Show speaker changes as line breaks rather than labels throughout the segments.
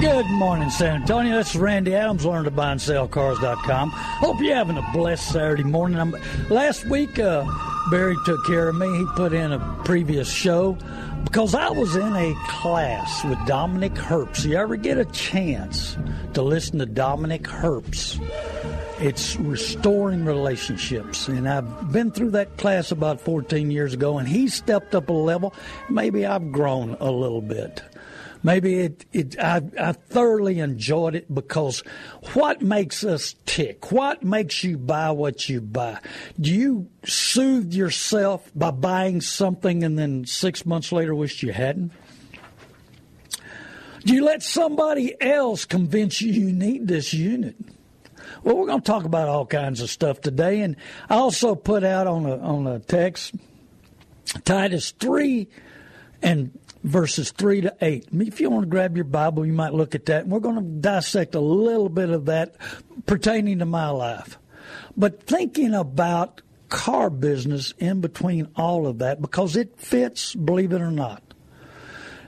Good morning, San Antonio. This is Randy Adams, learn to buy and sell cars.com. Hope you're having a blessed Saturday morning. I'm, last week, uh, Barry took care of me. He put in a previous show because I was in a class with Dominic Herbst. You ever get a chance to listen to Dominic Herbst? It's restoring relationships. And I've been through that class about 14 years ago, and he stepped up a level. Maybe I've grown a little bit maybe it, it I, I thoroughly enjoyed it because what makes us tick? What makes you buy what you buy? Do you soothe yourself by buying something and then six months later wish you hadn't? Do you let somebody else convince you you need this unit? Well, we're going to talk about all kinds of stuff today, and I also put out on a on a text Titus three and verses 3 to 8. If you want to grab your Bible, you might look at that. And we're going to dissect a little bit of that pertaining to my life. But thinking about car business in between all of that, because it fits, believe it or not.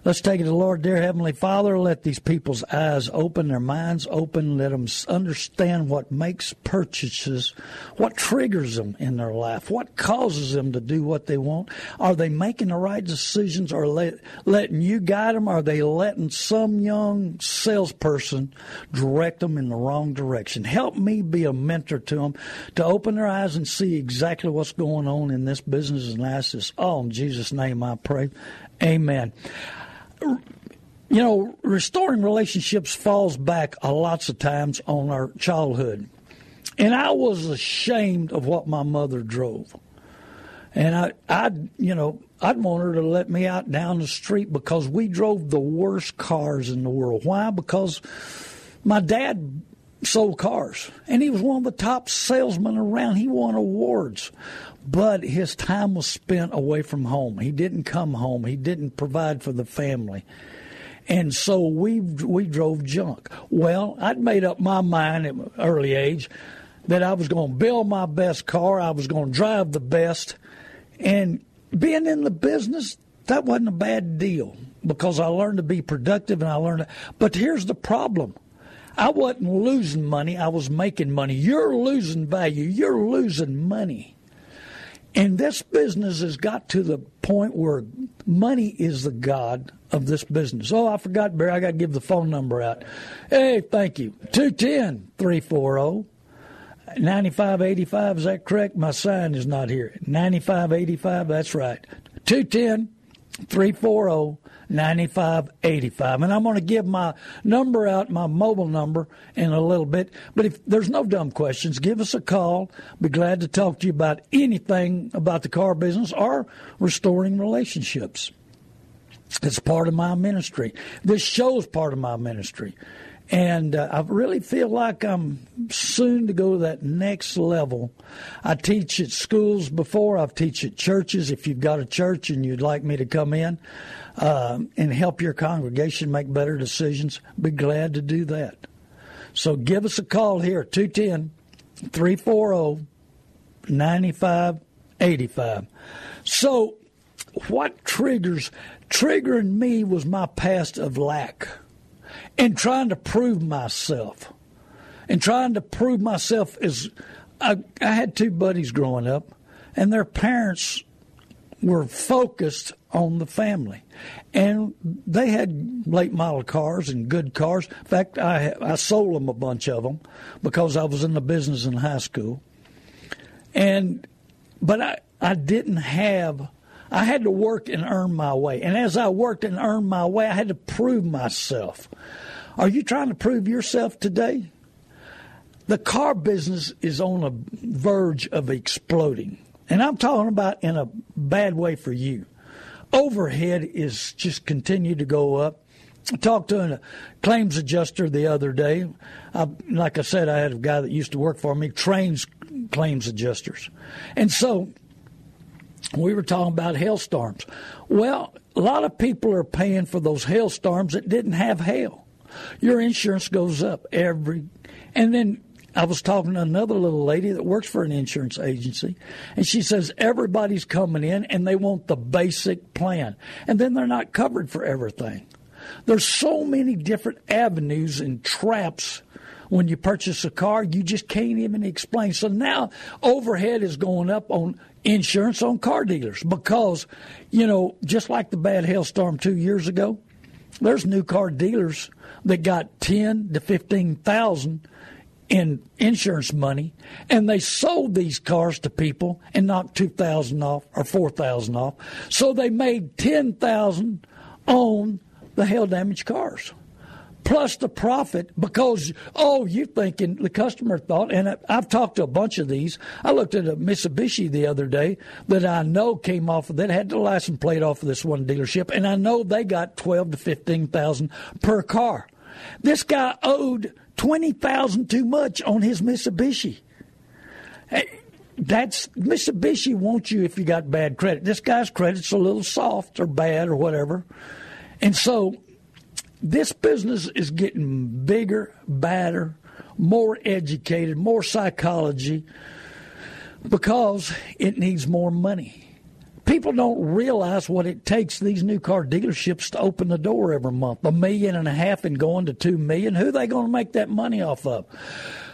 Let's take it to the Lord, dear Heavenly Father. Let these people's eyes open, their minds open. Let them understand what makes purchases, what triggers them in their life, what causes them to do what they want. Are they making the right decisions or let, letting you guide them? Are they letting some young salesperson direct them in the wrong direction? Help me be a mentor to them to open their eyes and see exactly what's going on in this business. And ask this all in Jesus' name I pray. Amen you know, restoring relationships falls back a lots of times on our childhood. And I was ashamed of what my mother drove. And I, I, you know, I'd want her to let me out down the street because we drove the worst cars in the world. Why? Because my dad sold cars, and he was one of the top salesmen around. He won awards, but his time was spent away from home. He didn't come home. He didn't provide for the family. And so we we drove junk. Well, I'd made up my mind at an early age that I was going to build my best car. I was going to drive the best, and being in the business that wasn't a bad deal because I learned to be productive and I learned. To, but here's the problem. I wasn't losing money. I was making money. You're losing value. You're losing money. And this business has got to the point where money is the god of this business. Oh, I forgot, Barry. I got to give the phone number out. Hey, thank you. 210 340 9585. Is that correct? My sign is not here. 9585. That's right. 210 340 9585. And I'm going to give my number out, my mobile number, in a little bit. But if there's no dumb questions, give us a call. Be glad to talk to you about anything about the car business or restoring relationships. It's part of my ministry. This show is part of my ministry. And uh, I really feel like I'm soon to go to that next level. I teach at schools before, I've teach at churches. If you've got a church and you'd like me to come in, uh, and help your congregation make better decisions, be glad to do that. So give us a call here, 210 340 9585. So, what triggers? Triggering me was my past of lack and trying to prove myself. And trying to prove myself is. I, I had two buddies growing up, and their parents were focused on the family, and they had late model cars and good cars. In fact, I I sold them a bunch of them because I was in the business in high school, and but I I didn't have. I had to work and earn my way. And as I worked and earned my way, I had to prove myself. Are you trying to prove yourself today? The car business is on a verge of exploding. And I'm talking about in a bad way for you. Overhead is just continue to go up. I talked to a claims adjuster the other day. I, like I said, I had a guy that used to work for me, trains claims adjusters. And so we were talking about hailstorms. Well, a lot of people are paying for those hailstorms that didn't have hail. Your insurance goes up every, and then I was talking to another little lady that works for an insurance agency, and she says everybody's coming in and they want the basic plan, and then they're not covered for everything. There's so many different avenues and traps when you purchase a car, you just can't even explain. So now overhead is going up on insurance on car dealers because, you know, just like the bad hailstorm two years ago, there's new car dealers that got ten to fifteen thousand in insurance money, and they sold these cars to people and knocked two thousand off or four thousand off. So they made ten thousand on the hail damaged cars. Plus the profit because oh you're thinking the customer thought and I've talked to a bunch of these. I looked at a Mitsubishi the other day that I know came off of that had the license plate off of this one dealership and I know they got 12 to 15,000 per car. This guy owed 20,000 too much on his Mitsubishi. That's Mitsubishi wants you if you got bad credit. This guy's credit's a little soft or bad or whatever. And so this business is getting bigger, badder, more educated, more psychology because it needs more money. People don't realize what it takes these new car dealerships to open the door every month. A million and a half and going to two million. Who are they going to make that money off of?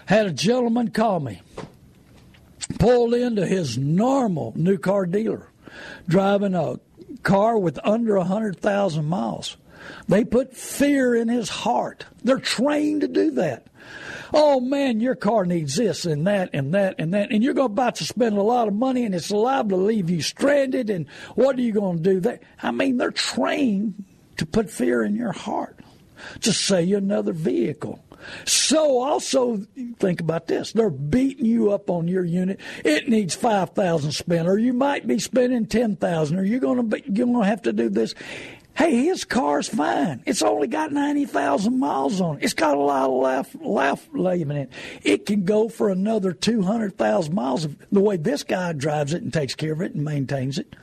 Had a gentleman call me, pulled into his normal new car dealer, driving a car with under a hundred thousand miles they put fear in his heart. They're trained to do that. Oh man, your car needs this and that and that and that, and you're going about to spend a lot of money, and it's liable to leave you stranded. And what are you going to do? That I mean, they're trained to put fear in your heart to sell you another vehicle. So also think about this: they're beating you up on your unit. It needs five thousand spent, or you might be spending ten thousand, or you're going to be, you're going to have to do this. Hey, his car's fine. It's only got 90,000 miles on it. It's got a lot of life laugh in it. It can go for another 200,000 miles the way this guy drives it and takes care of it and maintains it.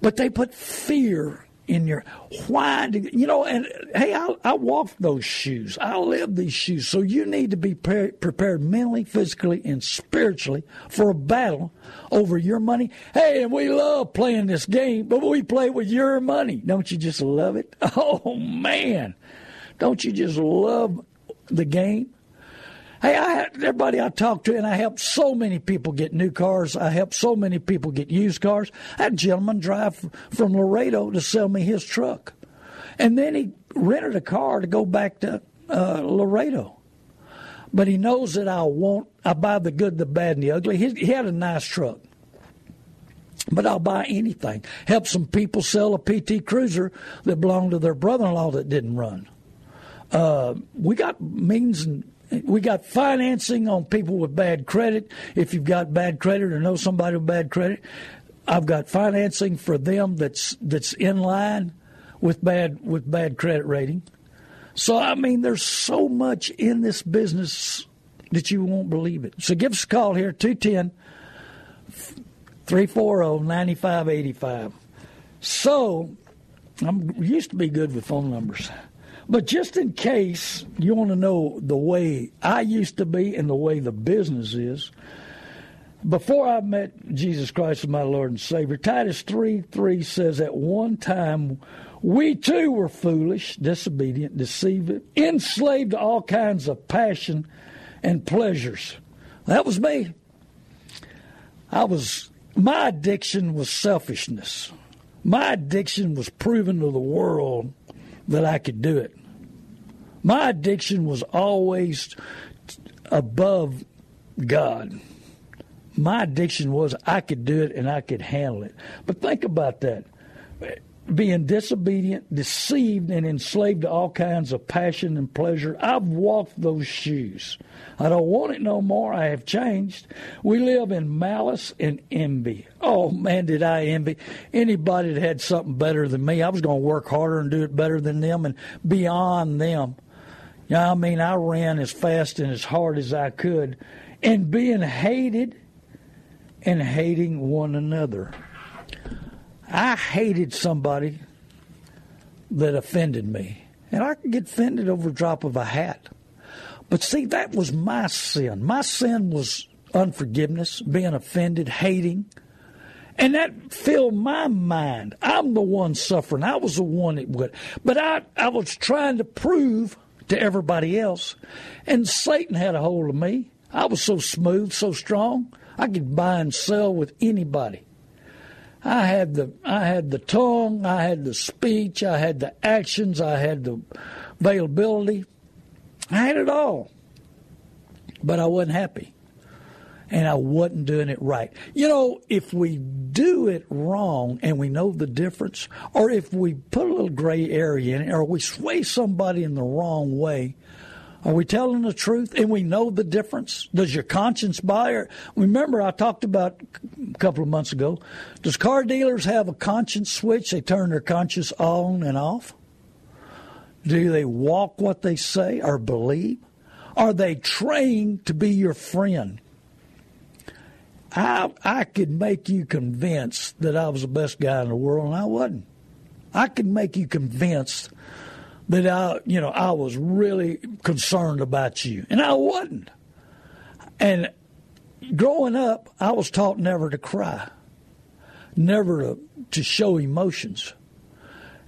But they put fear in your why do you know and hey I, I walk those shoes. I live these shoes. So you need to be pre- prepared mentally physically and spiritually for a battle over your money. Hey and we love playing this game but we play with your money. Don't you just love it? Oh man. Don't you just love the game Hey, I everybody I talk to, and I help so many people get new cars. I help so many people get used cars. A gentleman drive from Laredo to sell me his truck, and then he rented a car to go back to uh, Laredo. But he knows that I want. I buy the good, the bad, and the ugly. He, he had a nice truck but I'll buy anything. Help some people sell a PT Cruiser that belonged to their brother-in-law that didn't run. Uh, we got means and we got financing on people with bad credit. If you've got bad credit or know somebody with bad credit, I've got financing for them that's that's in line with bad with bad credit rating. So I mean, there's so much in this business that you won't believe it. So give us a call here 210 340 9585. So I am used to be good with phone numbers. But just in case you want to know the way I used to be and the way the business is, before I met Jesus Christ as my Lord and Savior, Titus 3 3 says, At one time we too were foolish, disobedient, deceived, enslaved to all kinds of passion and pleasures. That was me. I was, my addiction was selfishness. My addiction was proving to the world that I could do it. My addiction was always above God. My addiction was I could do it and I could handle it. But think about that being disobedient, deceived, and enslaved to all kinds of passion and pleasure. I've walked those shoes. I don't want it no more. I have changed. We live in malice and envy. Oh, man, did I envy anybody that had something better than me. I was going to work harder and do it better than them and beyond them. Know, I mean, I ran as fast and as hard as I could, and being hated and hating one another. I hated somebody that offended me. And I could get offended over a drop of a hat. But see, that was my sin. My sin was unforgiveness, being offended, hating. And that filled my mind. I'm the one suffering. I was the one that would. But I, I was trying to prove to everybody else. And Satan had a hold of me. I was so smooth, so strong. I could buy and sell with anybody. I had the I had the tongue, I had the speech, I had the actions, I had the availability. I had it all. But I wasn't happy. And I wasn't doing it right. You know, if we do it wrong and we know the difference, or if we put a little gray area in it, or we sway somebody in the wrong way, are we telling the truth and we know the difference? Does your conscience buy it? Remember, I talked about a couple of months ago. Does car dealers have a conscience switch? They turn their conscience on and off? Do they walk what they say or believe? Are they trained to be your friend? I I could make you convinced that I was the best guy in the world, and I wasn't. I could make you convinced that I, you know, I was really concerned about you, and I wasn't. And growing up, I was taught never to cry, never to, to show emotions.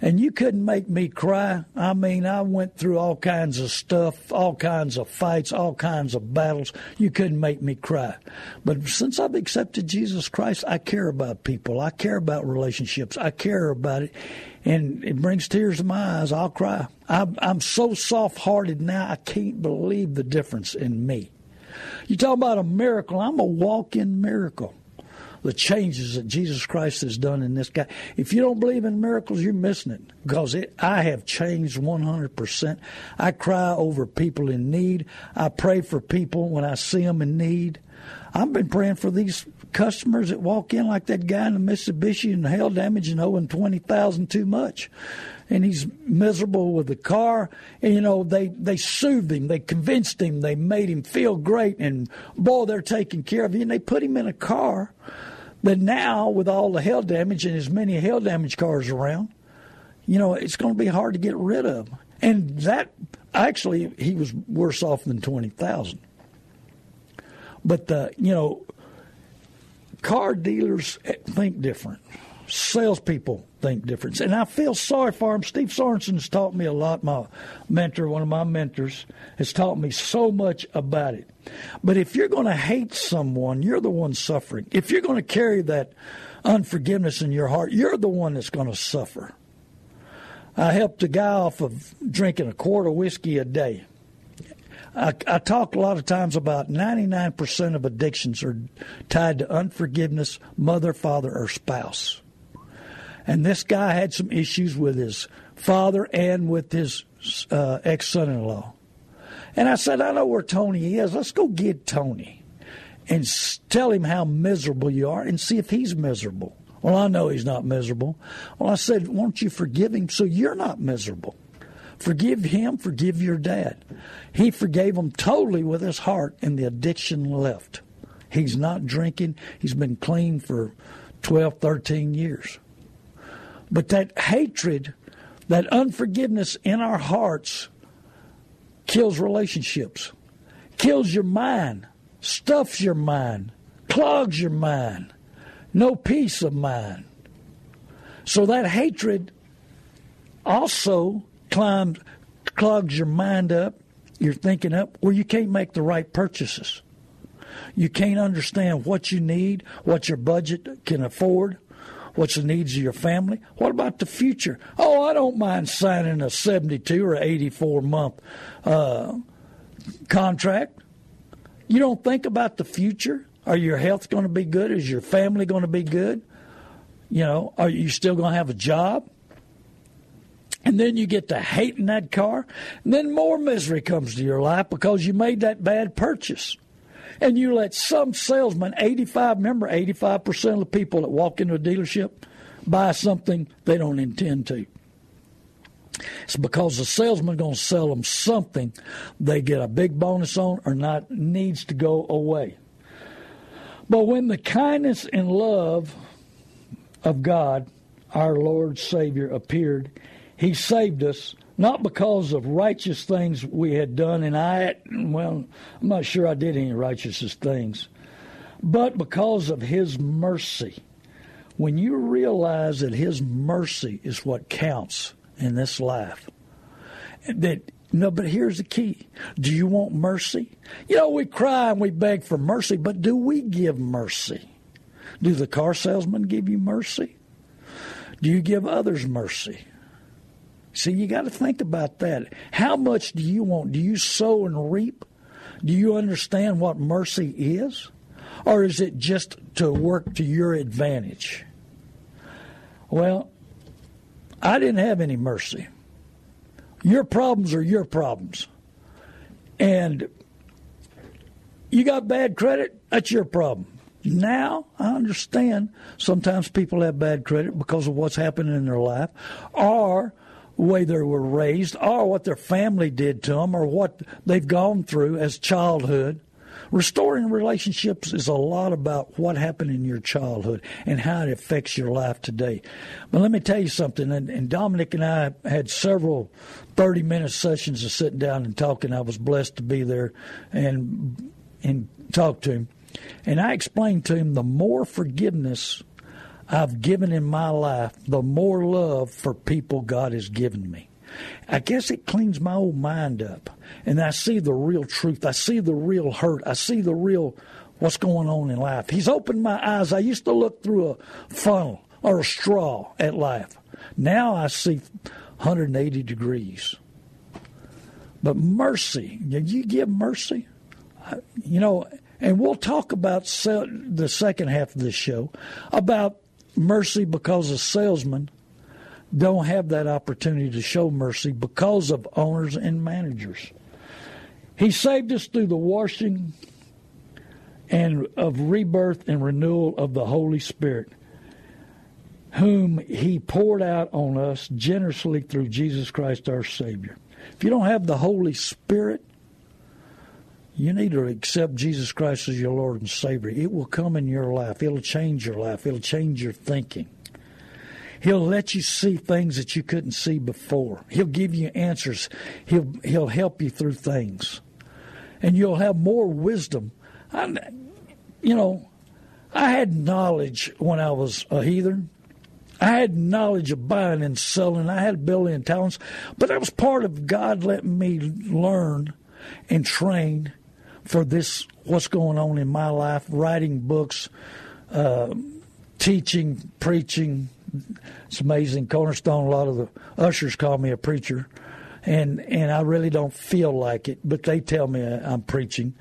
And you couldn't make me cry. I mean, I went through all kinds of stuff, all kinds of fights, all kinds of battles. You couldn't make me cry. But since I've accepted Jesus Christ, I care about people. I care about relationships. I care about it and it brings tears to my eyes. I'll cry. I'm, I'm so soft hearted now, I can't believe the difference in me. You talk about a miracle, I'm a walk in miracle. The changes that Jesus Christ has done in this guy. If you don't believe in miracles, you're missing it because it, I have changed 100%. I cry over people in need. I pray for people when I see them in need. I've been praying for these customers that walk in like that guy in the Mitsubishi and hail damage and owing twenty thousand too much, and he's miserable with the car. And you know they they soothed him, they convinced him, they made him feel great, and boy, they're taking care of you. And they put him in a car that now, with all the hail damage and as many hail damage cars around, you know it's going to be hard to get rid of. And that actually, he was worse off than twenty thousand. But the you know car dealers eh, think different. Salespeople think different. And I feel sorry for them. Steve Sorensen has taught me a lot. My mentor, one of my mentors, has taught me so much about it. But if you're going to hate someone, you're the one suffering. If you're going to carry that unforgiveness in your heart, you're the one that's going to suffer. I helped a guy off of drinking a quart of whiskey a day. I, I talk a lot of times about 99% of addictions are tied to unforgiveness, mother, father, or spouse. And this guy had some issues with his father and with his uh, ex son in law. And I said, I know where Tony is. Let's go get Tony and tell him how miserable you are and see if he's miserable. Well, I know he's not miserable. Well, I said, won't you forgive him so you're not miserable? Forgive him, forgive your dad. He forgave him totally with his heart, and the addiction left. He's not drinking. He's been clean for 12, 13 years. But that hatred, that unforgiveness in our hearts kills relationships, kills your mind, stuffs your mind, clogs your mind, no peace of mind. So that hatred also climbs, clogs your mind up, your thinking up, where you can't make the right purchases. You can't understand what you need, what your budget can afford, What's the needs of your family? What about the future? Oh, I don't mind signing a 72 or 84 month uh, contract. You don't think about the future? Are your health going to be good? Is your family going to be good? You know, are you still going to have a job? And then you get to hating that car. And then more misery comes to your life because you made that bad purchase. And you let some salesman, 85, remember 85% of the people that walk into a dealership buy something they don't intend to. It's because the salesman going to sell them something they get a big bonus on or not needs to go away. But when the kindness and love of God, our Lord Savior, appeared, He saved us not because of righteous things we had done, and I, well, I'm not sure I did any righteous things, but because of His mercy. When you realize that His mercy is what counts in this life, that no, but here's the key. Do you want mercy? You know, we cry and we beg for mercy, but do we give mercy? Do the car salesman give you mercy? Do you give others mercy? See, you got to think about that. How much do you want? Do you sow and reap? Do you understand what mercy is? Or is it just to work to your advantage? Well, I didn't have any mercy. Your problems are your problems. And you got bad credit, that's your problem. Now I understand sometimes people have bad credit because of what's happening in their life or way they were raised or what their family did to them or what they've gone through as childhood. Restoring relationships is a lot about what happened in your childhood and how it affects your life today. But let me tell you something, and, and Dominic and I had several 30 minute sessions of sitting down and talking. I was blessed to be there and, and talk to him. And I explained to him the more forgiveness I've given in my life, the more love for people God has given me. I guess it cleans my old mind up. And I see the real truth. I see the real hurt. I see the real what's going on in life. He's opened my eyes. I used to look through a funnel or a straw at life. Now I see 180 degrees. But mercy, did you give mercy. You know, and we'll talk about the second half of this show about mercy because a salesman don't have that opportunity to show mercy because of owners and managers. He saved us through the washing and of rebirth and renewal of the Holy Spirit, whom he poured out on us generously through Jesus Christ our Savior. If you don't have the Holy Spirit, you need to accept Jesus Christ as your Lord and Savior. It will come in your life. It'll change your life. It'll change your thinking. He'll let you see things that you couldn't see before. He'll give you answers. He'll he'll help you through things, and you'll have more wisdom. I, you know, I had knowledge when I was a heathen. I had knowledge of buying and selling. I had ability and talents, but that was part of God letting me learn and train for this. What's going on in my life? Writing books, uh, teaching, preaching, it's amazing. Cornerstone, a lot of the ushers call me a preacher, and and I really don't feel like it, but they tell me I'm preaching,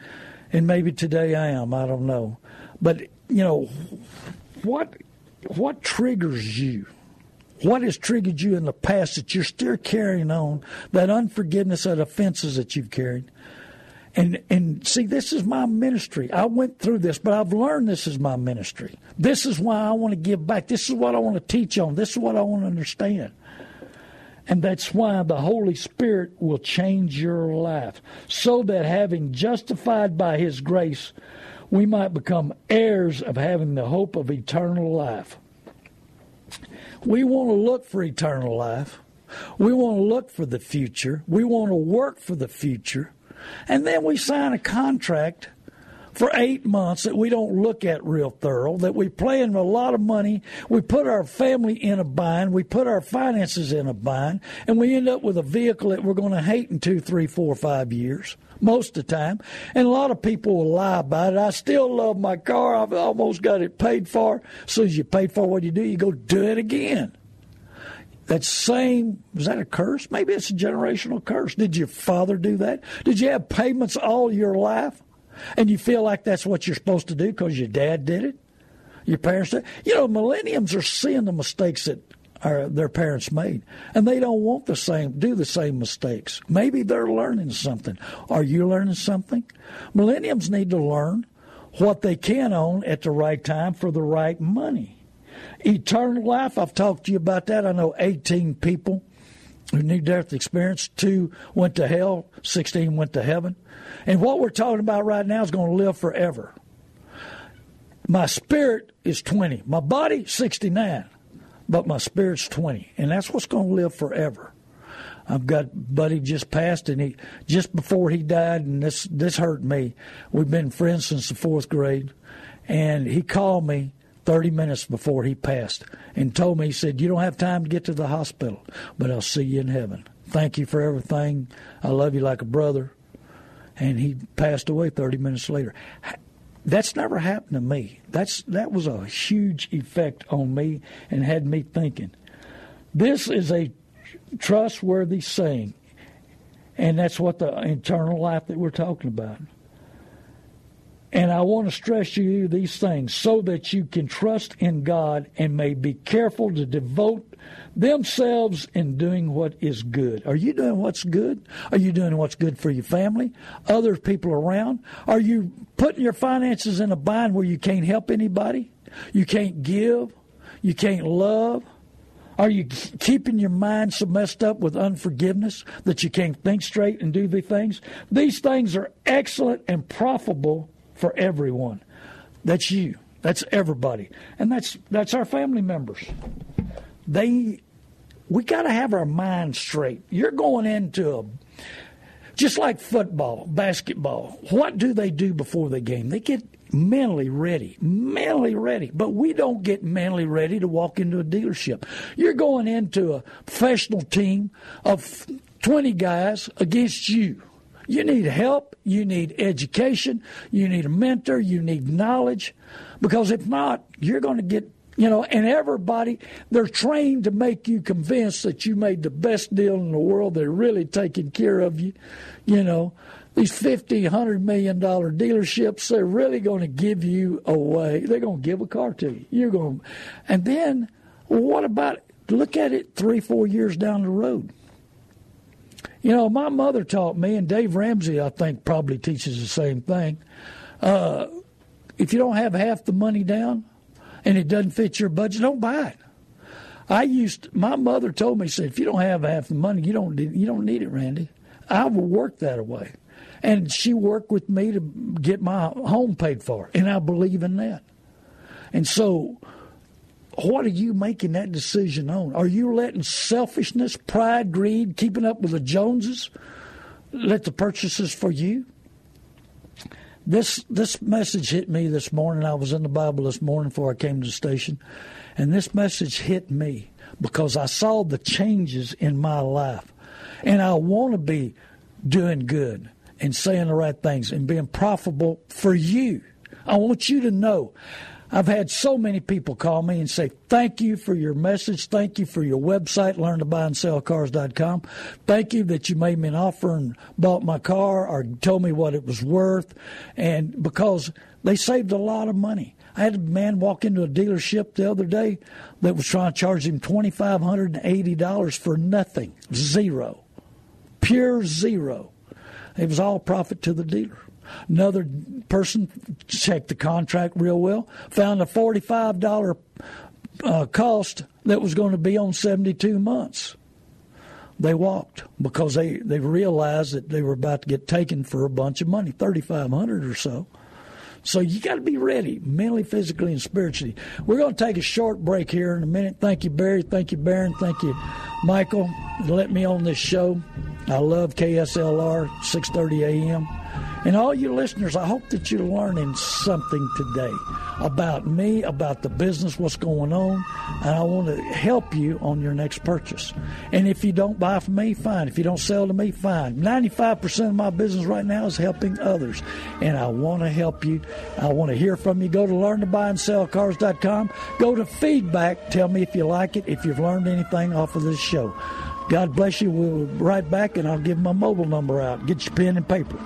and maybe today I am. I don't know, but you know, what what triggers you? What has triggered you in the past that you're still carrying on? That unforgiveness, that offenses that you've carried. And and see, this is my ministry. I went through this, but I've learned this is my ministry. This is why I want to give back. This is what I want to teach on. This is what I want to understand. And that's why the Holy Spirit will change your life, so that having justified by His grace, we might become heirs of having the hope of eternal life. We want to look for eternal life. We want to look for the future. We want to work for the future. And then we sign a contract for eight months that we don't look at real thorough, that we plan a lot of money, we put our family in a bind, we put our finances in a bind, and we end up with a vehicle that we're going to hate in two, three, four, five years most of the time. And a lot of people will lie about it. I still love my car. I've almost got it paid for. As soon as you paid for what you do, you go do it again. That same, was that a curse? Maybe it's a generational curse. Did your father do that? Did you have payments all your life? And you feel like that's what you're supposed to do because your dad did it? Your parents did? You know, millenniums are seeing the mistakes that their parents made, and they don't want the same do the same mistakes. Maybe they're learning something. Are you learning something? Millenniums need to learn what they can own at the right time for the right money. Eternal life, I've talked to you about that. I know 18 people who near death experience. Two went to hell, 16 went to heaven. And what we're talking about right now is going to live forever. My spirit is 20, my body, 69 but my spirit's 20, and that's what's going to live forever. I've got buddy just passed, and he just before he died, and this this hurt me. We've been friends since the fourth grade, and he called me 30 minutes before he passed and told me he said, "You don't have time to get to the hospital, but I'll see you in heaven. Thank you for everything. I love you like a brother." And he passed away 30 minutes later. That's never happened to me. That's that was a huge effect on me and had me thinking. This is a trustworthy saying, and that's what the eternal life that we're talking about. And I want to stress to you these things so that you can trust in God and may be careful to devote themselves in doing what is good. Are you doing what's good? Are you doing what's good for your family, other people around? Are you putting your finances in a bind where you can't help anybody? You can't give? You can't love? Are you keeping your mind so messed up with unforgiveness that you can't think straight and do the things? These things are excellent and profitable for everyone. That's you. That's everybody. And that's that's our family members they we got to have our mind straight. You're going into a just like football, basketball. What do they do before the game? They get mentally ready, mentally ready. But we don't get mentally ready to walk into a dealership. You're going into a professional team of 20 guys against you. You need help, you need education, you need a mentor, you need knowledge. Because if not, you're going to get you know, and everybody, they're trained to make you convinced that you made the best deal in the world. They're really taking care of you. You know, these fifty, hundred million dollar dealerships, they're really going to give you away. They're going to give a car to you. You're going, and then what about? Look at it three, four years down the road. You know, my mother taught me, and Dave Ramsey, I think, probably teaches the same thing. Uh, if you don't have half the money down, and it doesn't fit your budget, don't buy it. I used my mother told me said if you don't have half the money, you don't you don't need it, Randy. I will work that way, and she worked with me to get my home paid for, and I believe in that. And so, what are you making that decision on? Are you letting selfishness, pride, greed, keeping up with the Joneses, let the purchases for you? this this message hit me this morning. I was in the Bible this morning before I came to the station, and this message hit me because I saw the changes in my life, and I want to be doing good and saying the right things and being profitable for you. I want you to know I've had so many people call me and say, Thank you for your message. Thank you for your website, learn to buy and sell cars.com. Thank you that you made me an offer and bought my car or told me what it was worth. And because they saved a lot of money. I had a man walk into a dealership the other day that was trying to charge him $2,580 for nothing. Zero. Pure zero. It was all profit to the dealer. Another person checked the contract real well, found a $45 uh, cost that was going to be on 72 months. They walked because they, they realized that they were about to get taken for a bunch of money, 3500 or so. So you got to be ready mentally, physically, and spiritually. We're going to take a short break here in a minute. Thank you, Barry. Thank you, Baron. Thank you, Michael, let me on this show. I love KSLR 6:30 a.m. And all you listeners, I hope that you're learning something today about me, about the business, what's going on, and I want to help you on your next purchase. And if you don't buy from me, fine. If you don't sell to me, fine. 95% of my business right now is helping others, and I want to help you. I want to hear from you. Go to learntobuyandsellcars.com. Go to feedback. Tell me if you like it, if you've learned anything off of this show. God bless you. We'll be right back, and I'll give my mobile number out. Get your pen and paper.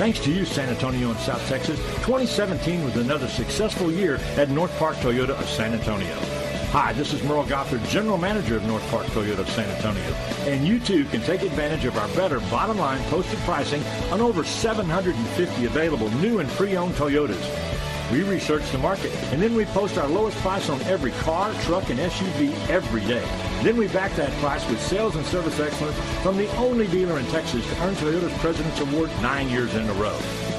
Thanks to you, San Antonio and South Texas, 2017 was another successful year at North Park Toyota of San Antonio. Hi, this is Merle Gothard, General Manager of North Park Toyota of San Antonio. And you too can take advantage of our better bottom line posted pricing on over 750 available new and pre-owned Toyotas. We research the market, and then we post our lowest price on every car, truck, and SUV every day. Then we back that price with sales and service excellence from the only dealer in Texas to earn Toyota's President's Award nine years in a row.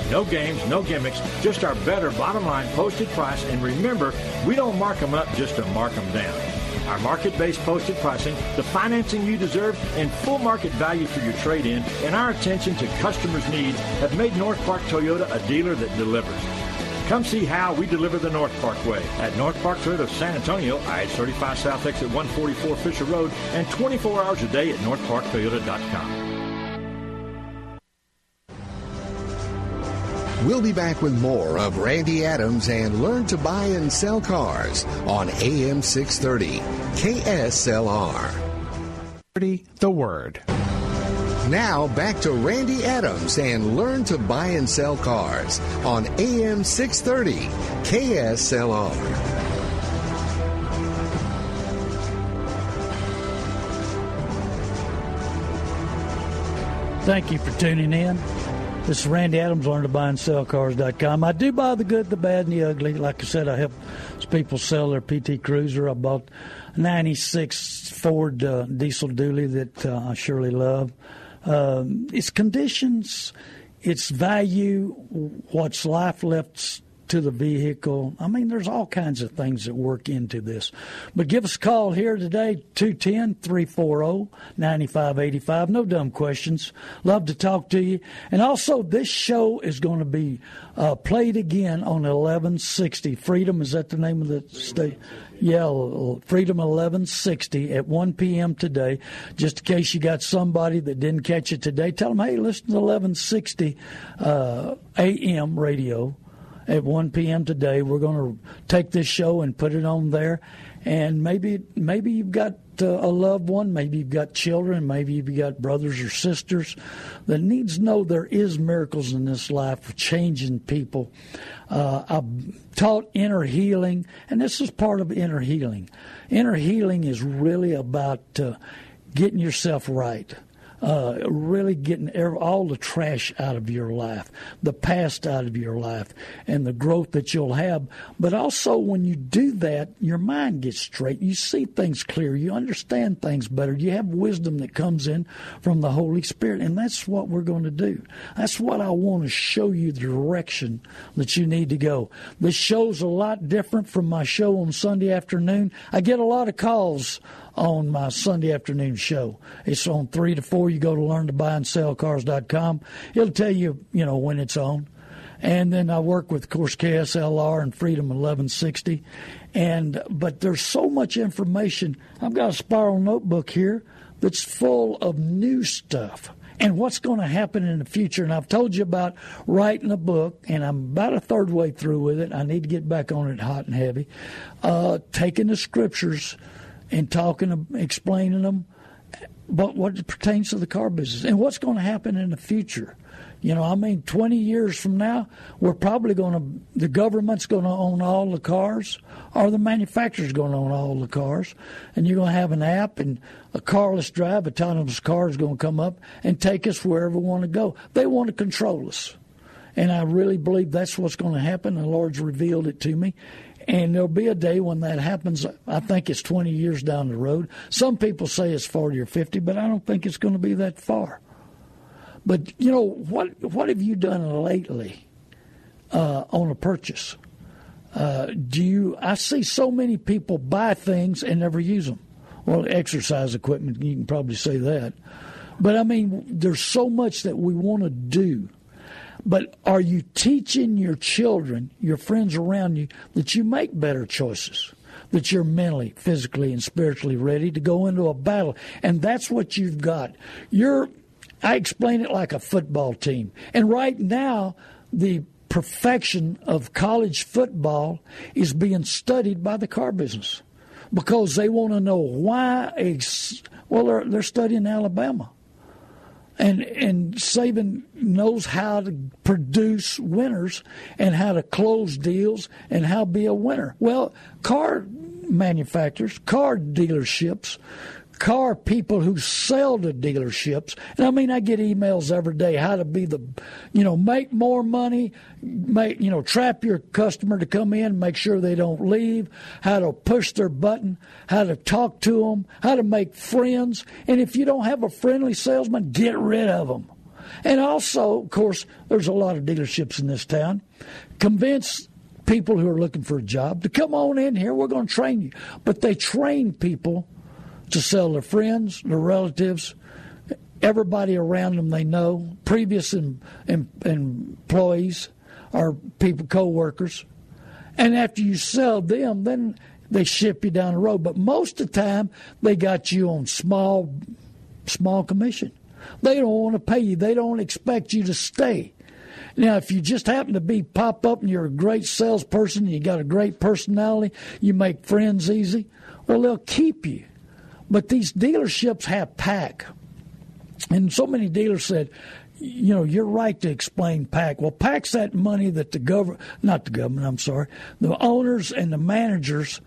No games, no gimmicks, just our better bottom line posted price. And remember, we don't mark them up just to mark them down. Our market-based posted pricing, the financing you deserve, and full market value for your trade-in, and our attention to customers' needs have made North Park Toyota a dealer that delivers. Come see how we deliver the North Parkway at North Park Toyota of San Antonio, I-35 South Exit 144 Fisher Road, and 24 hours a day at northparktoyota.com.
We'll be back with more of Randy Adams and Learn to Buy and Sell Cars on AM 630 KSLR.
The Word.
Now back to Randy Adams and Learn to Buy and Sell Cars on AM 630 KSLR.
Thank you for tuning in. This is Randy Adams, learn to buy and sell cars.com. I do buy the good, the bad, and the ugly. Like I said, I help people sell their PT Cruiser. I bought a 96 Ford uh, diesel dually that uh, I surely love. Um, it's conditions, it's value, what's life left to the vehicle. I mean, there's all kinds of things that work into this. But give us a call here today, 210 340 9585. No dumb questions. Love to talk to you. And also, this show is going to be uh, played again on 1160. Freedom, is that the name of the state? Yeah, Freedom 1160 at 1 p.m. today. Just in case you got somebody that didn't catch it today, tell them, hey, listen to 1160 uh, a.m. radio at 1 p.m. today. We're going to take this show and put it on there. And maybe maybe you've got uh, a loved one, maybe you've got children, maybe you've got brothers or sisters that needs to know there is miracles in this life for changing people. Uh, I've taught inner healing, and this is part of inner healing. Inner healing is really about uh, getting yourself right uh, really getting all the trash out of your life, the past out of your life, and the growth that you'll have. But also, when you do that, your mind gets straight. You see things clear. You understand things better. You have wisdom that comes in from the Holy Spirit. And that's what we're going to do. That's what I want to show you the direction that you need to go. This show's a lot different from my show on Sunday afternoon. I get a lot of calls on my Sunday afternoon show. It's on 3 to 4. You go to learn to buy and sell cars.com. It'll tell you, you know, when it's on. And then I work with, of course, KSLR and Freedom 1160. And, but there's so much information. I've got a spiral notebook here that's full of new stuff and what's going to happen in the future. And I've told you about writing a book, and I'm about a third way through with it. I need to get back on it hot and heavy. Uh, taking the scriptures and talking, explaining them, but what pertains to the car business and what's going to happen in the future. You know, I mean, 20 years from now, we're probably going to, the government's going to own all the cars, or the manufacturer's going to own all the cars. And you're going to have an app, and a carless drive, autonomous car is going to come up and take us wherever we want to go. They want to control us. And I really believe that's what's going to happen. The Lord's revealed it to me. And there'll be a day when that happens. I think it's 20 years down the road. Some people say it's 40 or 50, but I don't think it's going to be that far. But you know what? What have you done lately uh, on a purchase? Uh, do you? I see so many people buy things and never use them. Well, exercise equipment, you can probably say that. But I mean, there's so much that we want to do. But are you teaching your children, your friends around you, that you make better choices? That you're mentally, physically, and spiritually ready to go into a battle. And that's what you've got. You're I explain it like a football team. And right now, the perfection of college football is being studied by the car business because they want to know why. Well, they're, they're studying Alabama. And, and Saban knows how to produce winners and how to close deals and how to be a winner. Well, car manufacturers, car dealerships car people who sell to dealerships. And I mean, I get emails every day how to be the, you know, make more money, make, you know, trap your customer to come in, make sure they don't leave, how to push their button, how to talk to them, how to make friends. And if you don't have a friendly salesman, get rid of them. And also, of course, there's a lot of dealerships in this town. Convince people who are looking for a job to come on in here. We're going to train you. But they train people to sell their friends, their relatives, everybody around them they know, previous em, em, employees or people, co-workers. And after you sell them, then they ship you down the road. But most of the time, they got you on small, small commission. They don't want to pay you. They don't expect you to stay. Now, if you just happen to be pop up and you're a great salesperson, you got a great personality, you make friends easy, well, they'll keep you. But these dealerships have PAC. And so many dealers said, you know, you're right to explain PAC. Well, PAC's that money that the government, not the government, I'm sorry, the owners and the managers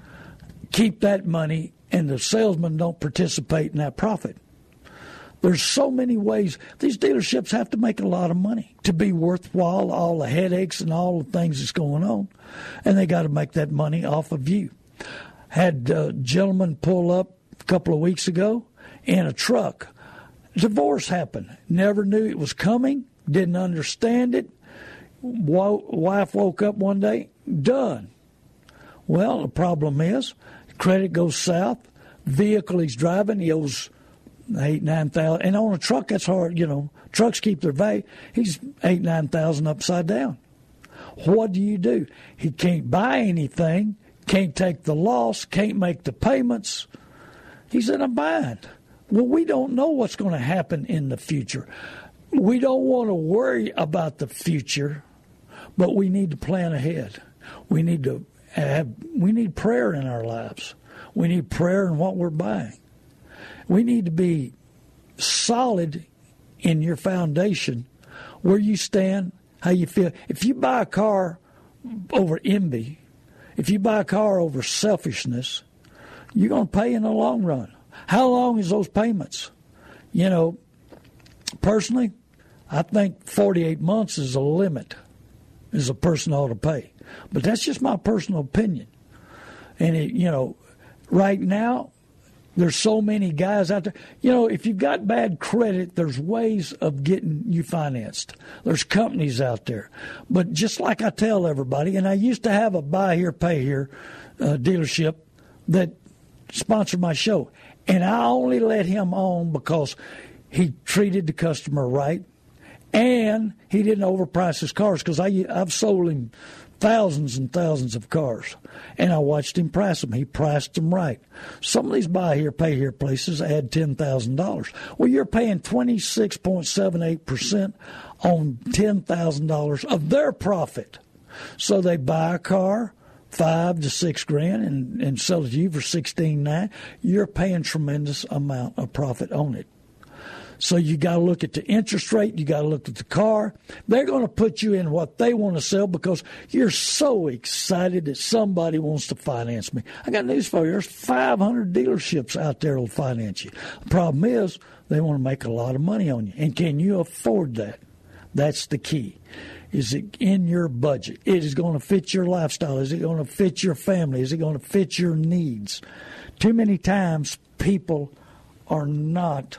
keep that money and the salesmen don't participate in that profit. There's so many ways. These dealerships have to make a lot of money to be worthwhile, all the headaches and all the things that's going on. And they got to make that money off of you. Had uh, a gentleman pull up a couple of weeks ago in a truck. Divorce happened. Never knew it was coming. Didn't understand it. Wife woke up one day, done. Well, the problem is credit goes south. Vehicle he's driving, he owes eight nine thousand, and on a truck that's hard. You know, trucks keep their value. He's eight nine thousand upside down. What do you do? He can't buy anything, can't take the loss, can't make the payments. He's in a bind. Well, we don't know what's going to happen in the future. We don't want to worry about the future, but we need to plan ahead. We need to have we need prayer in our lives. We need prayer in what we're buying. We need to be solid in your foundation, where you stand, how you feel. If you buy a car over envy, if you buy a car over selfishness, you're going to pay in the long run. How long is those payments? You know, personally, I think 48 months is a limit, is a person ought to pay. But that's just my personal opinion. And, it, you know, right now, there's so many guys out there. You know, if you've got bad credit, there's ways of getting you financed. There's companies out there. But just like I tell everybody, and I used to have a buy here, pay here uh, dealership that sponsored my show. And I only let him on because he treated the customer right and he didn't overprice his cars because I've sold him thousands and thousands of cars. And I watched him price them. He priced them right. Some of these buy here, pay here places add $10,000. Well, you're paying 26.78% on $10,000 of their profit. So they buy a car five to six grand and, and sell it to you for sixteen nine, you're paying tremendous amount of profit on it. So you got to look at the interest rate. You got to look at the car. They're going to put you in what they want to sell because you're so excited that somebody wants to finance me. I got news for you. There's 500 dealerships out there will finance you. The problem is they want to make a lot of money on you. And can you afford that? That's the key. Is it in your budget? It is going to fit your lifestyle. Is it going to fit your family? Is it going to fit your needs? Too many times people are not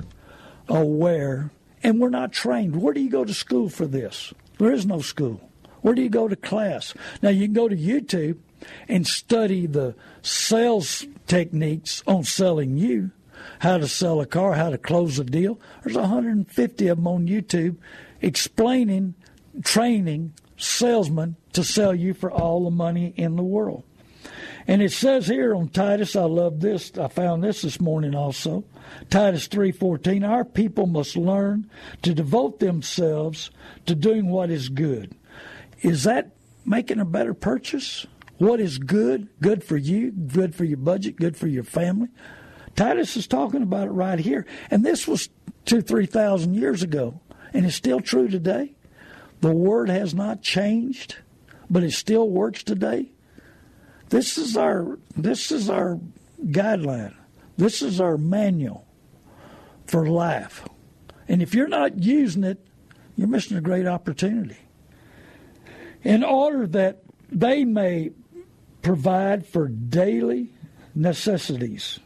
aware and we're not trained. Where do you go to school for this? There is no school. Where do you go to class? Now you can go to YouTube and study the sales techniques on selling you, how to sell a car, how to close a deal. There's 150 of them on YouTube explaining, training salesmen to sell you for all the money in the world. And it says here on Titus, I love this. I found this this morning also. Titus 3:14, our people must learn to devote themselves to doing what is good. Is that making a better purchase? What is good? Good for you, good for your budget, good for your family. Titus is talking about it right here. And this was two, three thousand years ago. And it's still true today. The word has not changed, but it still works today. This is our this is our guideline. This is our manual for life. And if you're not using it, you're missing a great opportunity. In order that they may provide for daily necessities.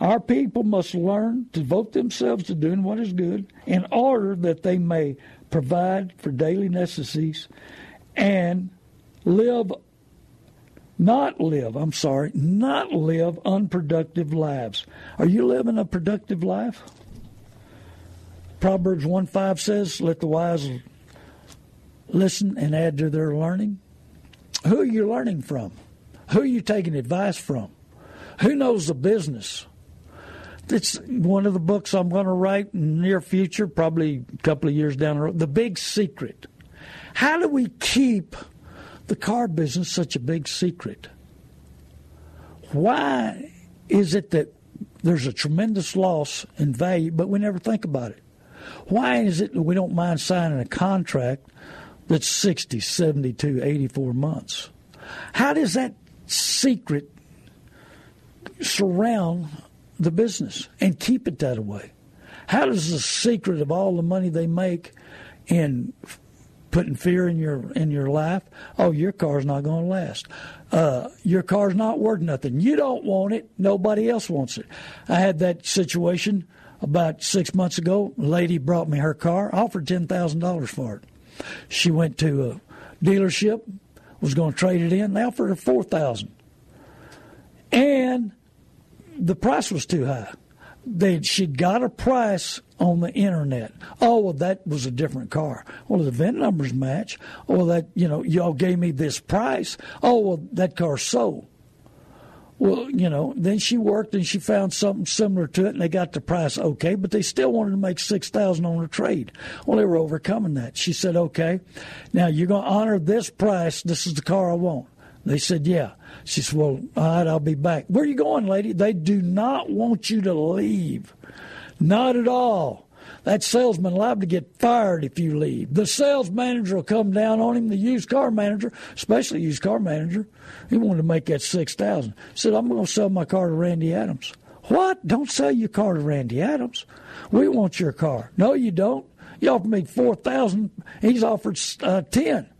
Our people must learn to devote themselves to doing what is good in order that they may provide for daily necessities and live, not live, I'm sorry, not live unproductive lives. Are you living a productive life? Proverbs 1 5 says, Let the wise listen and add to their learning. Who are you learning from? Who are you taking advice from? Who knows the business? It's one of the books I'm going to write in the near future, probably a couple of years down the road. The Big Secret. How do we keep the car business such a big secret? Why is it that there's a tremendous loss in value, but we never think about it? Why is it that we don't mind signing a contract that's 60, 72, 84 months. How does that secret surround the business and keep it that way? How does the secret of all the money they make in putting fear in your in your life? Oh, your car's not going to last. Uh, your car's not worth nothing. You don't want it. Nobody else wants it. I had that situation about six months ago. A lady brought me her car. Offered ten thousand dollars for it. She went to a dealership, was going to trade it in. They offered her four thousand, and the price was too high. They she'd got a price on the internet. Oh, well, that was a different car. Well, the VIN numbers match. Oh, well, that you know, y'all gave me this price. Oh, well, that car sold. Well, you know, then she worked and she found something similar to it, and they got the price okay, but they still wanted to make six thousand on the trade. Well, they were overcoming that. She said, "Okay, now you're going to honor this price. This is the car I want." They said, "Yeah." She said, "Well, all right, I'll be back." Where are you going, lady? They do not want you to leave, not at all. That salesman liable to get fired if you leave. The sales manager will come down on him. The used car manager, especially used car manager, he wanted to make that six thousand. Said, "I'm going to sell my car to Randy Adams." What? Don't sell your car to Randy Adams. We want your car. No, you don't. You offered me four thousand. He's offered uh, ten.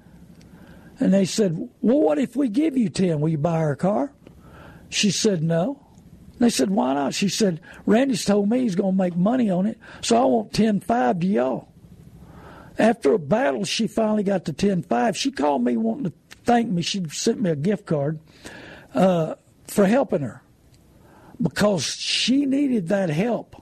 And they said, "Well, what if we give you ten? Will you buy our car?" She said, "No." They said, why not? She said, Randy's told me he's going to make money on it, so I want ten five to y'all. After a battle, she finally got to ten five. She called me wanting to thank me. She sent me a gift card uh, for helping her because she needed that help.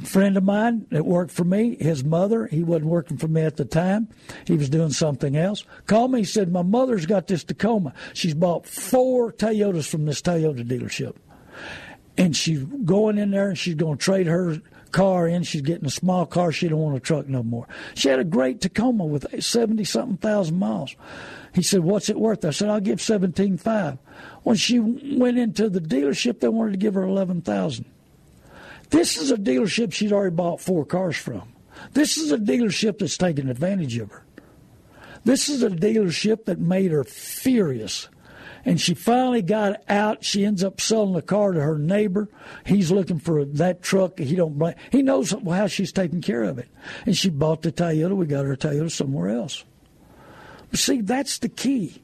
Friend of mine that worked for me, his mother, he wasn't working for me at the time. He was doing something else. Called me, he said, My mother's got this Tacoma. She's bought four Toyotas from this Toyota dealership and she's going in there and she's going to trade her car in. She's getting a small car. She don't want a truck no more. She had a great Tacoma with seventy something thousand miles. He said, "What's it worth?" I said, "I'll give seventeen five. When she went into the dealership, they wanted to give her eleven thousand. This is a dealership she'd already bought four cars from. This is a dealership that's taking advantage of her. This is a dealership that made her furious And she finally got out. She ends up selling the car to her neighbor. He's looking for that truck. He don't blame. He knows how she's taking care of it. And she bought the Toyota. We got her Toyota somewhere else. But see, that's the key.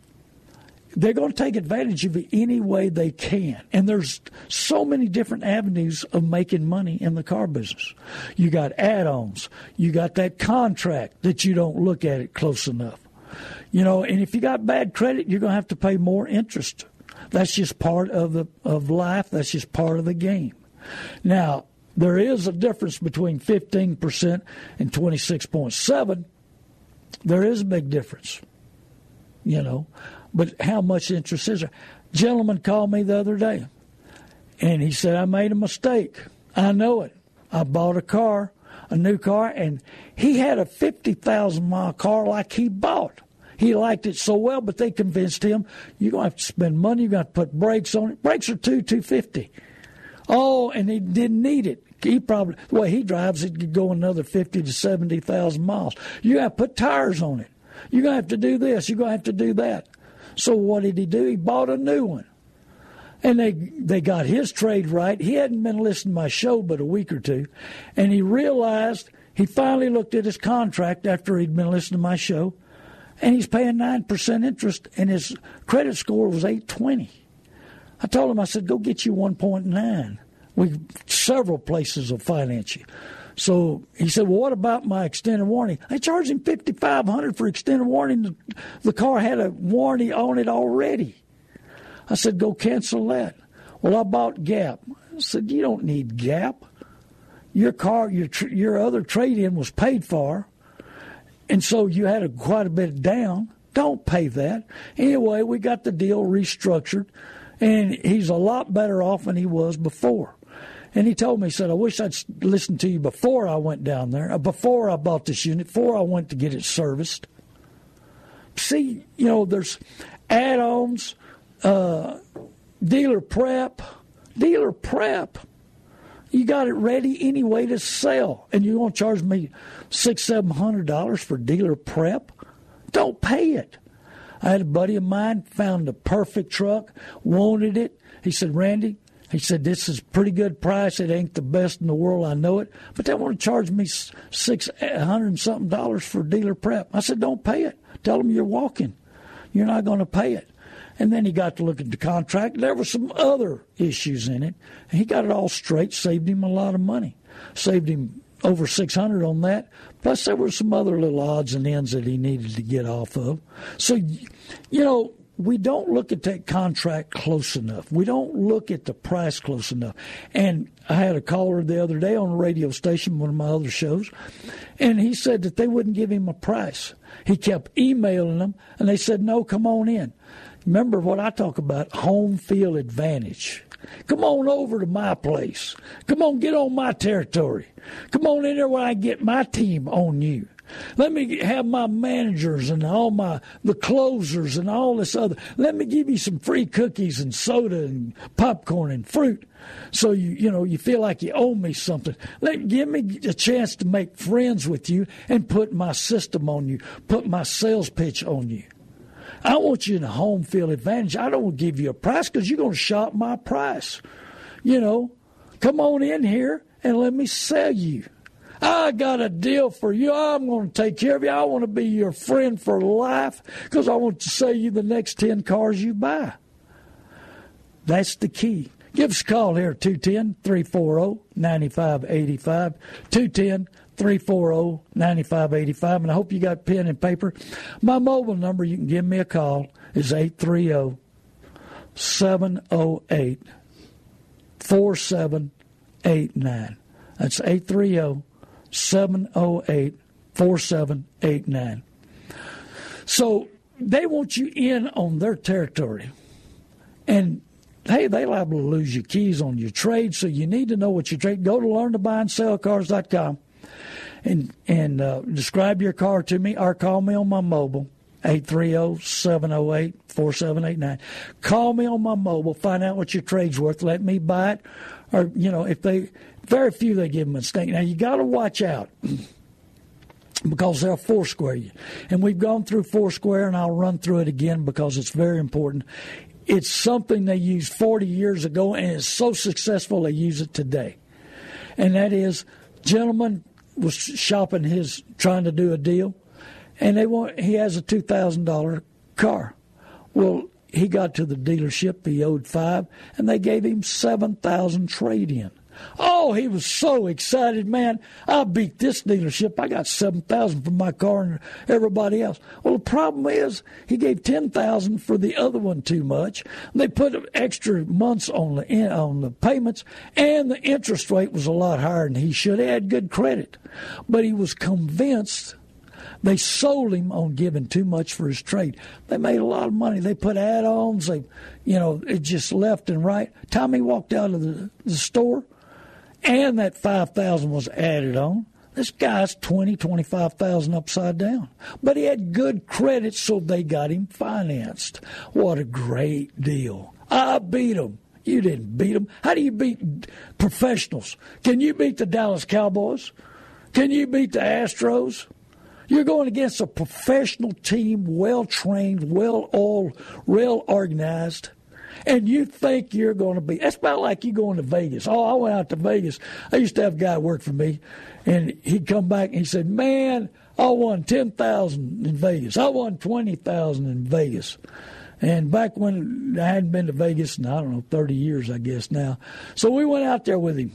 They're going to take advantage of it any way they can. And there's so many different avenues of making money in the car business. You got add-ons. You got that contract that you don't look at it close enough. You know, and if you got bad credit, you're going to have to pay more interest. That's just part of the of life. That's just part of the game. Now, there is a difference between 15% and 26.7. There is a big difference. You know, but how much interest is there? Gentleman called me the other day, and he said I made a mistake. I know it. I bought a car, a new car, and he had a fifty thousand mile car like he bought. He liked it so well, but they convinced him you're gonna have to spend money. You're gonna have to put brakes on it. Brakes are two two fifty. Oh, and he didn't need it. He probably the way he drives it could go another fifty to seventy thousand miles. You have to put tires on it. You're gonna have to do this. You're gonna have to do that. So what did he do? He bought a new one. And they they got his trade right. He hadn't been listening to my show but a week or two, and he realized he finally looked at his contract after he'd been listening to my show, and he's paying nine percent interest, and his credit score was eight twenty. I told him, I said, go get you one point nine. We several places will finance you. So he said, "Well, what about my extended warranty?" I charged him fifty five hundred for extended warranty. The car had a warranty on it already. I said, "Go cancel that." Well, I bought Gap. I said, "You don't need Gap. Your car, your your other trade in was paid for, and so you had a, quite a bit down. Don't pay that." Anyway, we got the deal restructured, and he's a lot better off than he was before. And he told me, he said, I wish I'd listened to you before I went down there, uh, before I bought this unit, before I went to get it serviced. See, you know, there's add ons, uh, dealer prep, dealer prep. You got it ready anyway to sell, and you're going to charge me six, seven hundred dollars for dealer prep? Don't pay it. I had a buddy of mine found the perfect truck, wanted it. He said, Randy, he said, This is pretty good price. It ain't the best in the world, I know it. But they want to charge me six hundred something dollars for dealer prep. I said, Don't pay it. Tell them you're walking. You're not going to pay it. And then he got to look at the contract. There were some other issues in it. He got it all straight, saved him a lot of money. Saved him over 600 on that. Plus, there were some other little odds and ends that he needed to get off of. So, you know, we don't look at that contract close enough. We don't look at the price close enough. And I had a caller the other day on a radio station, one of my other shows, and he said that they wouldn't give him a price. He kept emailing them, and they said, no, come on in. Remember what I talk about home field advantage. Come on over to my place. Come on, get on my territory. Come on in there where I get my team on you. Let me have my managers and all my the closers and all this other. Let me give you some free cookies and soda and popcorn and fruit, so you you know you feel like you owe me something. Let give me a chance to make friends with you and put my system on you, put my sales pitch on you. I want you in a home field advantage. I don't give you a price because you're going to shop my price. You know, come on in here and let me sell you. I got a deal for you. I'm going to take care of you. I want to be your friend for life because I want to sell you the next 10 cars you buy. That's the key. Give us a call here, 210 340 9585. 210 340 9585. And I hope you got pen and paper. My mobile number, you can give me a call, is 830 708 4789. That's 830 708 4789. So they want you in on their territory. And hey, they liable to lose your keys on your trade, so you need to know what you trade. Go to learntobuyandSellCars.com and and uh, describe your car to me or call me on my mobile 830-708-4789. Call me on my mobile, find out what your trade's worth, let me buy it or you know, if they very few they give them a mistake. Now you got to watch out because they'll foursquare you, and we've gone through foursquare, and I'll run through it again because it's very important. It's something they used 40 years ago, and it's so successful they use it today. And that is, gentleman was shopping his, trying to do a deal, and they want he has a two thousand dollar car. Well, he got to the dealership, he owed five, and they gave him seven thousand trade in. Oh, he was so excited, man. I beat this dealership. I got 7000 for my car and everybody else. Well, the problem is he gave 10000 for the other one too much. They put extra months on the on the payments and the interest rate was a lot higher than he should. He had good credit. But he was convinced they sold him on giving too much for his trade. They made a lot of money. They put add-ons. They, you know, it just left and right. Tommy walked out of the, the store and that 5000 was added on. This guy's 20, 25,000 upside down. But he had good credit, so they got him financed. What a great deal. I beat him. You didn't beat them. How do you beat professionals? Can you beat the Dallas Cowboys? Can you beat the Astros? You're going against a professional team, well trained, well all well organized and you think you're going to be. That's about like you going to Vegas. Oh, I went out to Vegas. I used to have a guy work for me, and he'd come back and he said, "Man, I won ten thousand in Vegas. I won twenty thousand in Vegas." And back when I hadn't been to Vegas in I don't know thirty years, I guess now. So we went out there with him,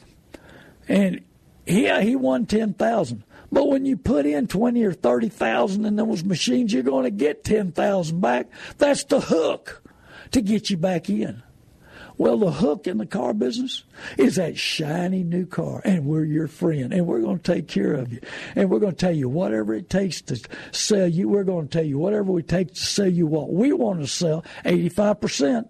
and he he won ten thousand. But when you put in twenty or thirty thousand in those machines, you're going to get ten thousand back. That's the hook to get you back in. Well, the hook in the car business is that shiny new car, and we're your friend, and we're going to take care of you, and we're going to tell you whatever it takes to sell you. We're going to tell you whatever we take to sell you what we want to sell, eighty-five percent,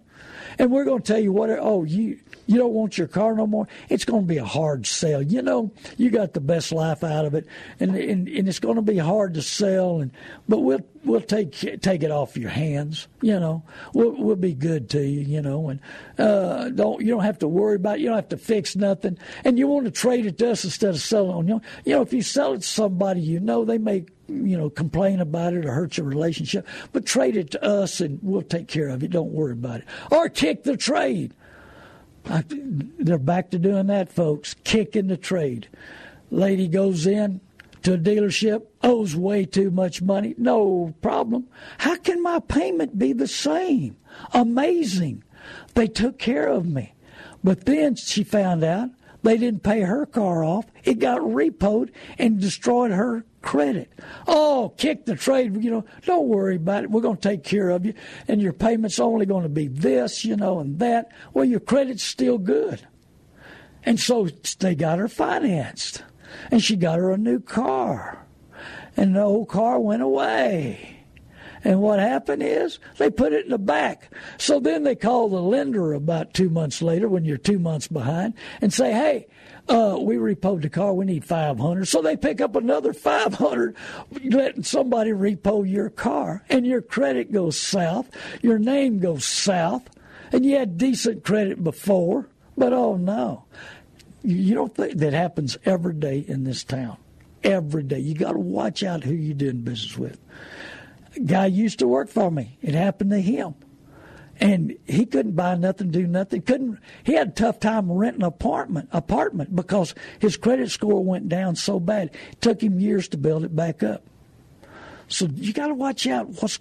and we're going to tell you what. Oh, you you don't want your car no more, it's going to be a hard sell. You know, you got the best life out of it, and and, and it's going to be hard to sell. And but we'll we'll take take it off your hands. You know, we'll we'll be good to you. You know, and uh, don't you don't have to worry about. It. You don't have to fix nothing, and you want to trade it to us instead of selling on you. Know, you know, if you sell it to somebody you know, they may you know complain about it or hurt your relationship, but trade it to us and we'll take care of it. Don't worry about it. Or kick the trade. I, they're back to doing that, folks. Kicking the trade. Lady goes in to a dealership, owes way too much money. No problem. How can my payment be the same? Amazing. They took care of me. But then she found out they didn't pay her car off. It got repoed and destroyed her credit. Oh, kick the trade. You know, don't worry about it. We're going to take care of you. And your payment's only going to be this, you know, and that. Well, your credit's still good. And so they got her financed. And she got her a new car. And the old car went away. And what happened is they put it in the back. So then they call the lender about two months later when you're two months behind and say, hey, uh, we repoed the car. We need 500. So they pick up another 500, letting somebody repo your car. And your credit goes south. Your name goes south. And you had decent credit before. But oh no. You don't think that happens every day in this town. Every day. You got to watch out who you're doing business with guy used to work for me. It happened to him. And he couldn't buy nothing, do nothing. Couldn't. He had a tough time renting an apartment, apartment because his credit score went down so bad. It took him years to build it back up. So you got to watch out. What's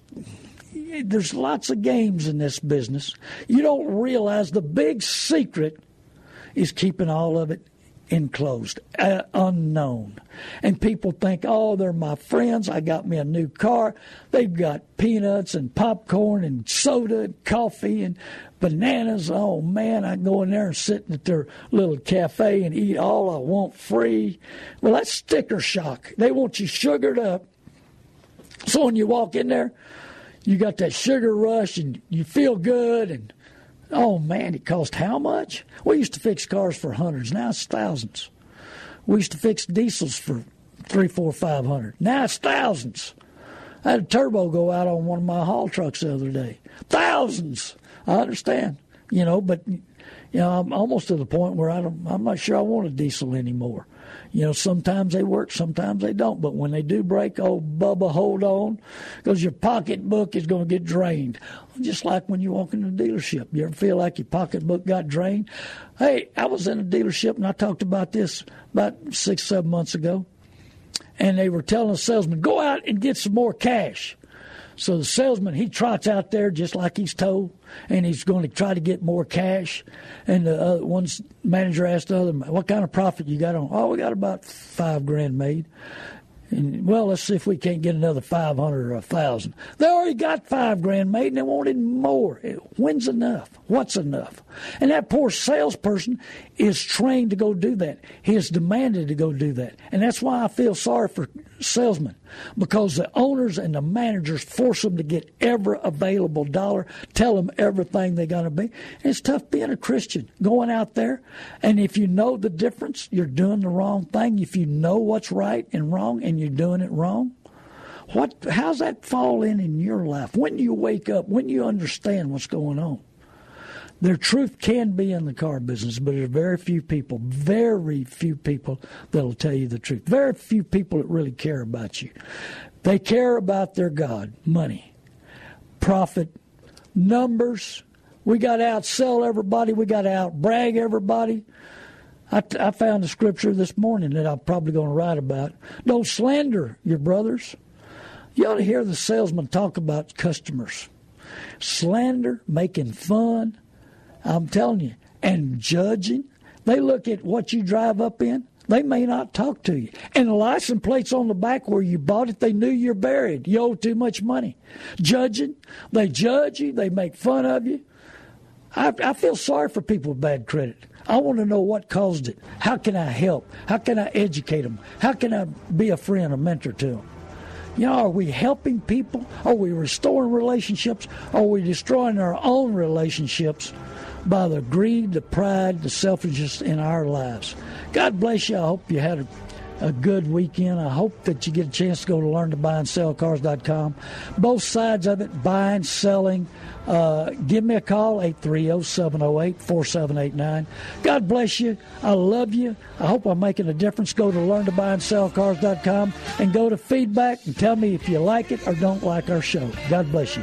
there's lots of games in this business. You don't realize the big secret is keeping all of it enclosed, uh, unknown. And people think, oh, they're my friends. I got me a new car. They've got peanuts and popcorn and soda and coffee and bananas. Oh, man, I go in there and sit at their little cafe and eat all I want free. Well, that's sticker shock. They want you sugared up. So when you walk in there, you got that sugar rush and you feel good and Oh man, it cost how much? We used to fix cars for hundreds. Now it's thousands. We used to fix diesels for three, four, five hundred. Now it's thousands. I had a turbo go out on one of my haul trucks the other day. Thousands. I understand, you know, but you know, I'm almost to the point where I don't, I'm not sure I want a diesel anymore. You know, sometimes they work, sometimes they don't. But when they do break, oh, Bubba, hold on, because your pocketbook is going to get drained. Just like when you walk in a dealership. You ever feel like your pocketbook got drained? Hey, I was in a dealership and I talked about this about six, seven months ago. And they were telling the salesman, go out and get some more cash. So the salesman, he trots out there just like he's told, and he's going to try to get more cash. And the other, one manager asked the other, "What kind of profit you got on?" Oh, we got about five grand made. And, well, let's see if we can't get another 500 or a 1,000. They already got five grand made and they wanted more. When's enough? What's enough? And that poor salesperson is trained to go do that. He is demanded to go do that. And that's why I feel sorry for salesmen because the owners and the managers force them to get every available dollar, tell them everything they're going to be. And it's tough being a Christian, going out there. And if you know the difference, you're doing the wrong thing. If you know what's right and wrong and you're doing it wrong, what, how's that fall in in your life? When do you wake up? When do you understand what's going on? Their truth can be in the car business, but there are very few people, very few people that'll tell you the truth. Very few people that really care about you. They care about their God, money, profit, numbers. We got to outsell everybody. We got to outbrag everybody. I, I found a scripture this morning that I'm probably going to write about. Don't slander your brothers. You ought to hear the salesman talk about customers. Slander, making fun, I'm telling you, and judging. They look at what you drive up in. They may not talk to you. And the license plates on the back where you bought it, they knew you're buried. You owe too much money. Judging, they judge you, they make fun of you. I, I feel sorry for people with bad credit. I want to know what caused it. How can I help? How can I educate them? How can I be a friend, a mentor to them? You know, are we helping people? Are we restoring relationships? Are we destroying our own relationships by the greed, the pride, the selfishness in our lives. God bless you. I hope you had a, a good weekend. I hope that you get a chance to go to learn to buy and sell cars.com. Both sides of it, buying, selling. Uh, give me a call, 830-708-4789. God bless you. I love you. I hope I'm making a difference. Go to learn to buy and sell cars.com and go to feedback and tell me if you like it or don't like our show. God bless you.